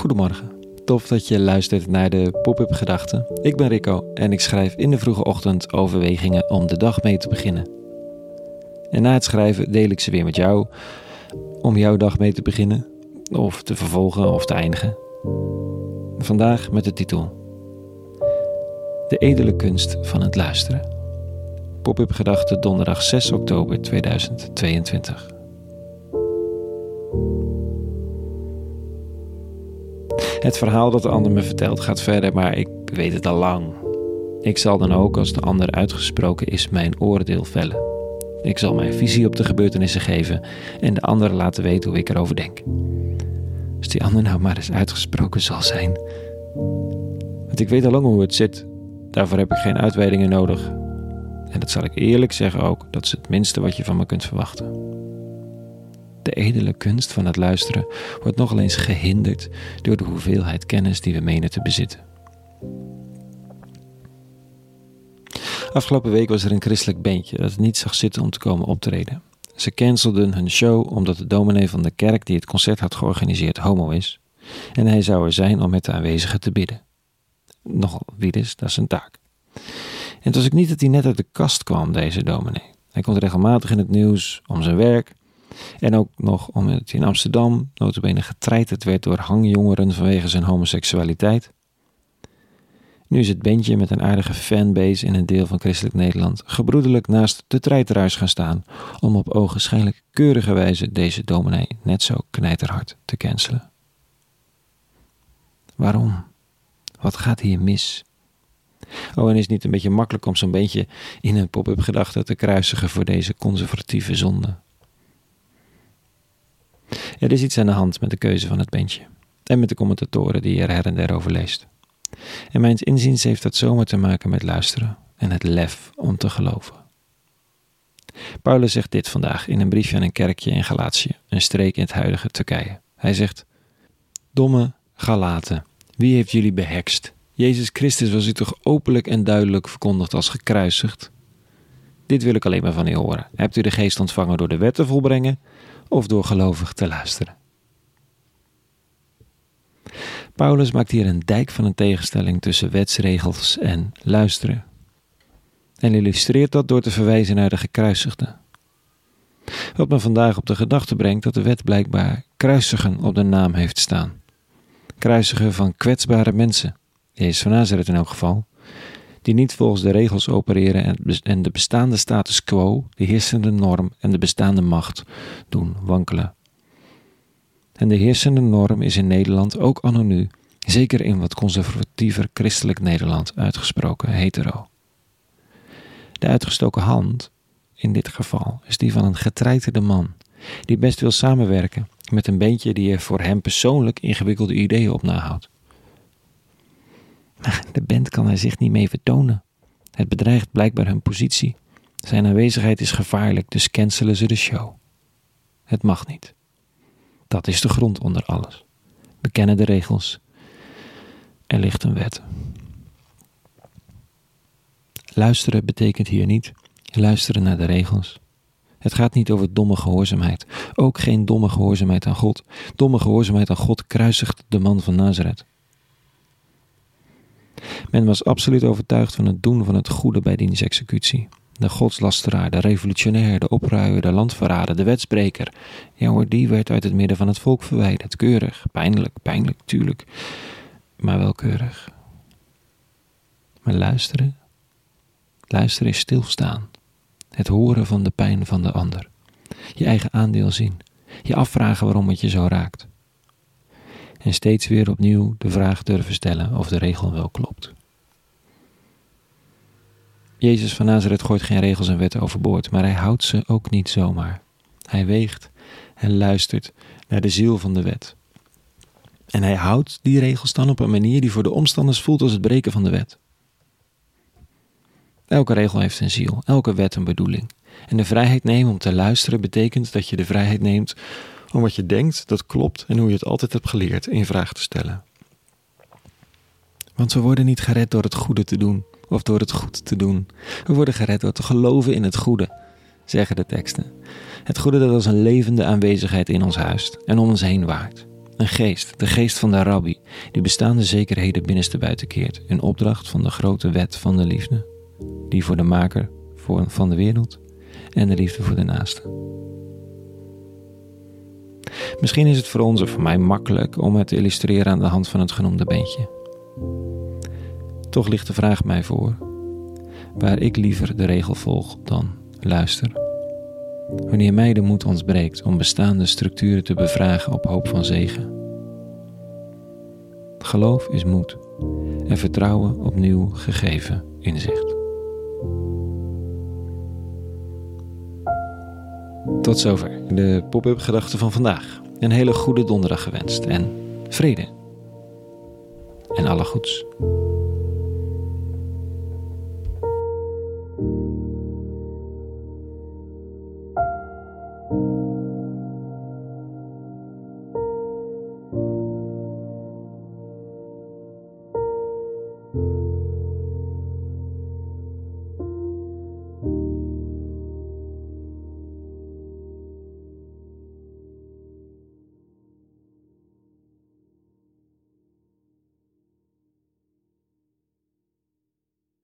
Goedemorgen. Tof dat je luistert naar de Pop-up Gedachten. Ik ben Rico en ik schrijf in de vroege ochtend overwegingen om de dag mee te beginnen. En na het schrijven deel ik ze weer met jou om jouw dag mee te beginnen, of te vervolgen of te eindigen. Vandaag met de titel De edele kunst van het luisteren. Pop-up Gedachten donderdag 6 oktober 2022. Het verhaal dat de ander me vertelt gaat verder, maar ik weet het al lang. Ik zal dan ook, als de ander uitgesproken is, mijn oordeel vellen. Ik zal mijn visie op de gebeurtenissen geven en de ander laten weten hoe ik erover denk. Als die ander nou maar eens uitgesproken zal zijn. Want ik weet al lang hoe het zit. Daarvoor heb ik geen uitweidingen nodig. En dat zal ik eerlijk zeggen ook, dat is het minste wat je van me kunt verwachten. De edele kunst van het luisteren wordt nogal eens gehinderd door de hoeveelheid kennis die we menen te bezitten. Afgelopen week was er een christelijk bandje dat het niet zag zitten om te komen optreden. Ze cancelden hun show omdat de dominee van de kerk die het concert had georganiseerd homo is. En hij zou er zijn om met de aanwezigen te bidden. Nogal wie is, dat is een taak. En het was ook niet dat hij net uit de kast kwam, deze dominee. Hij komt regelmatig in het nieuws om zijn werk en ook nog omdat hij in Amsterdam notabene getreiterd werd door hangjongeren vanwege zijn homoseksualiteit. Nu is het bandje met een aardige fanbase in een deel van christelijk Nederland gebroedelijk naast de treiteraars gaan staan om op ogenschijnlijk keurige wijze deze dominee net zo knijterhard te cancelen. Waarom? Wat gaat hier mis? Oh, en is het niet een beetje makkelijk om zo'n beetje in een pop-up gedachte te kruisigen voor deze conservatieve zonde? Er is iets aan de hand met de keuze van het bandje. En met de commentatoren die er her en der over leest. En mijn inziens heeft dat zomaar te maken met luisteren en het lef om te geloven. Paulus zegt dit vandaag in een briefje aan een kerkje in Galatië, een streek in het huidige Turkije. Hij zegt: Domme Galaten, wie heeft jullie behekst? Jezus Christus was u toch openlijk en duidelijk verkondigd als gekruisigd? Dit wil ik alleen maar van u horen. Hebt u de geest ontvangen door de wet te volbrengen of door gelovig te luisteren. Paulus maakt hier een dijk van een tegenstelling tussen wetsregels en luisteren. En illustreert dat door te verwijzen naar de gekruisigde. Wat me vandaag op de gedachte brengt dat de wet blijkbaar kruisigen op de naam heeft staan. Kruisigen van kwetsbare mensen, Jezus van Nazareth in elk geval, die niet volgens de regels opereren en de bestaande status quo, de heersende norm en de bestaande macht doen wankelen. En de heersende norm is in Nederland ook anno nu, zeker in wat conservatiever christelijk Nederland, uitgesproken hetero. De uitgestoken hand, in dit geval, is die van een getreiterde man, die best wil samenwerken met een beentje die er voor hem persoonlijk ingewikkelde ideeën op nahoudt. De band kan er zich niet mee vertonen. Het bedreigt blijkbaar hun positie. Zijn aanwezigheid is gevaarlijk, dus cancelen ze de show. Het mag niet. Dat is de grond onder alles. We kennen de regels. Er ligt een wet. Luisteren betekent hier niet luisteren naar de regels. Het gaat niet over domme gehoorzaamheid. Ook geen domme gehoorzaamheid aan God. Domme gehoorzaamheid aan God kruisigt de man van Nazareth. Men was absoluut overtuigd van het doen van het goede bij diens executie. De godslasteraar, de revolutionair, de opruier, de landverrader, de wetsbreker. Ja hoor, die werd uit het midden van het volk verwijderd. Keurig, pijnlijk, pijnlijk, tuurlijk. Maar wel keurig. Maar luisteren? Luisteren is stilstaan. Het horen van de pijn van de ander. Je eigen aandeel zien. Je afvragen waarom het je zo raakt en steeds weer opnieuw de vraag durven stellen of de regel wel klopt. Jezus van Nazareth gooit geen regels en wetten overboord, maar hij houdt ze ook niet zomaar. Hij weegt en luistert naar de ziel van de wet. En hij houdt die regels dan op een manier die voor de omstanders voelt als het breken van de wet. Elke regel heeft een ziel, elke wet een bedoeling. En de vrijheid nemen om te luisteren betekent dat je de vrijheid neemt om wat je denkt dat klopt en hoe je het altijd hebt geleerd in vraag te stellen. Want we worden niet gered door het goede te doen of door het goed te doen. We worden gered door te geloven in het goede, zeggen de teksten. Het goede dat als een levende aanwezigheid in ons huist en om ons heen waart. Een geest, de geest van de rabbi, die bestaande zekerheden binnenste buiten keert, in opdracht van de grote wet van de liefde, die voor de maker van de wereld en de liefde voor de naaste. Misschien is het voor ons of voor mij makkelijk om het te illustreren aan de hand van het genoemde beentje. Toch ligt de vraag mij voor, waar ik liever de regel volg dan luister. Wanneer mij de moed ontbreekt om bestaande structuren te bevragen op hoop van zegen. Geloof is moed en vertrouwen op nieuw gegeven inzicht. Tot zover de pop-up gedachten van vandaag. Een hele goede donderdag gewenst en vrede. En alle goeds.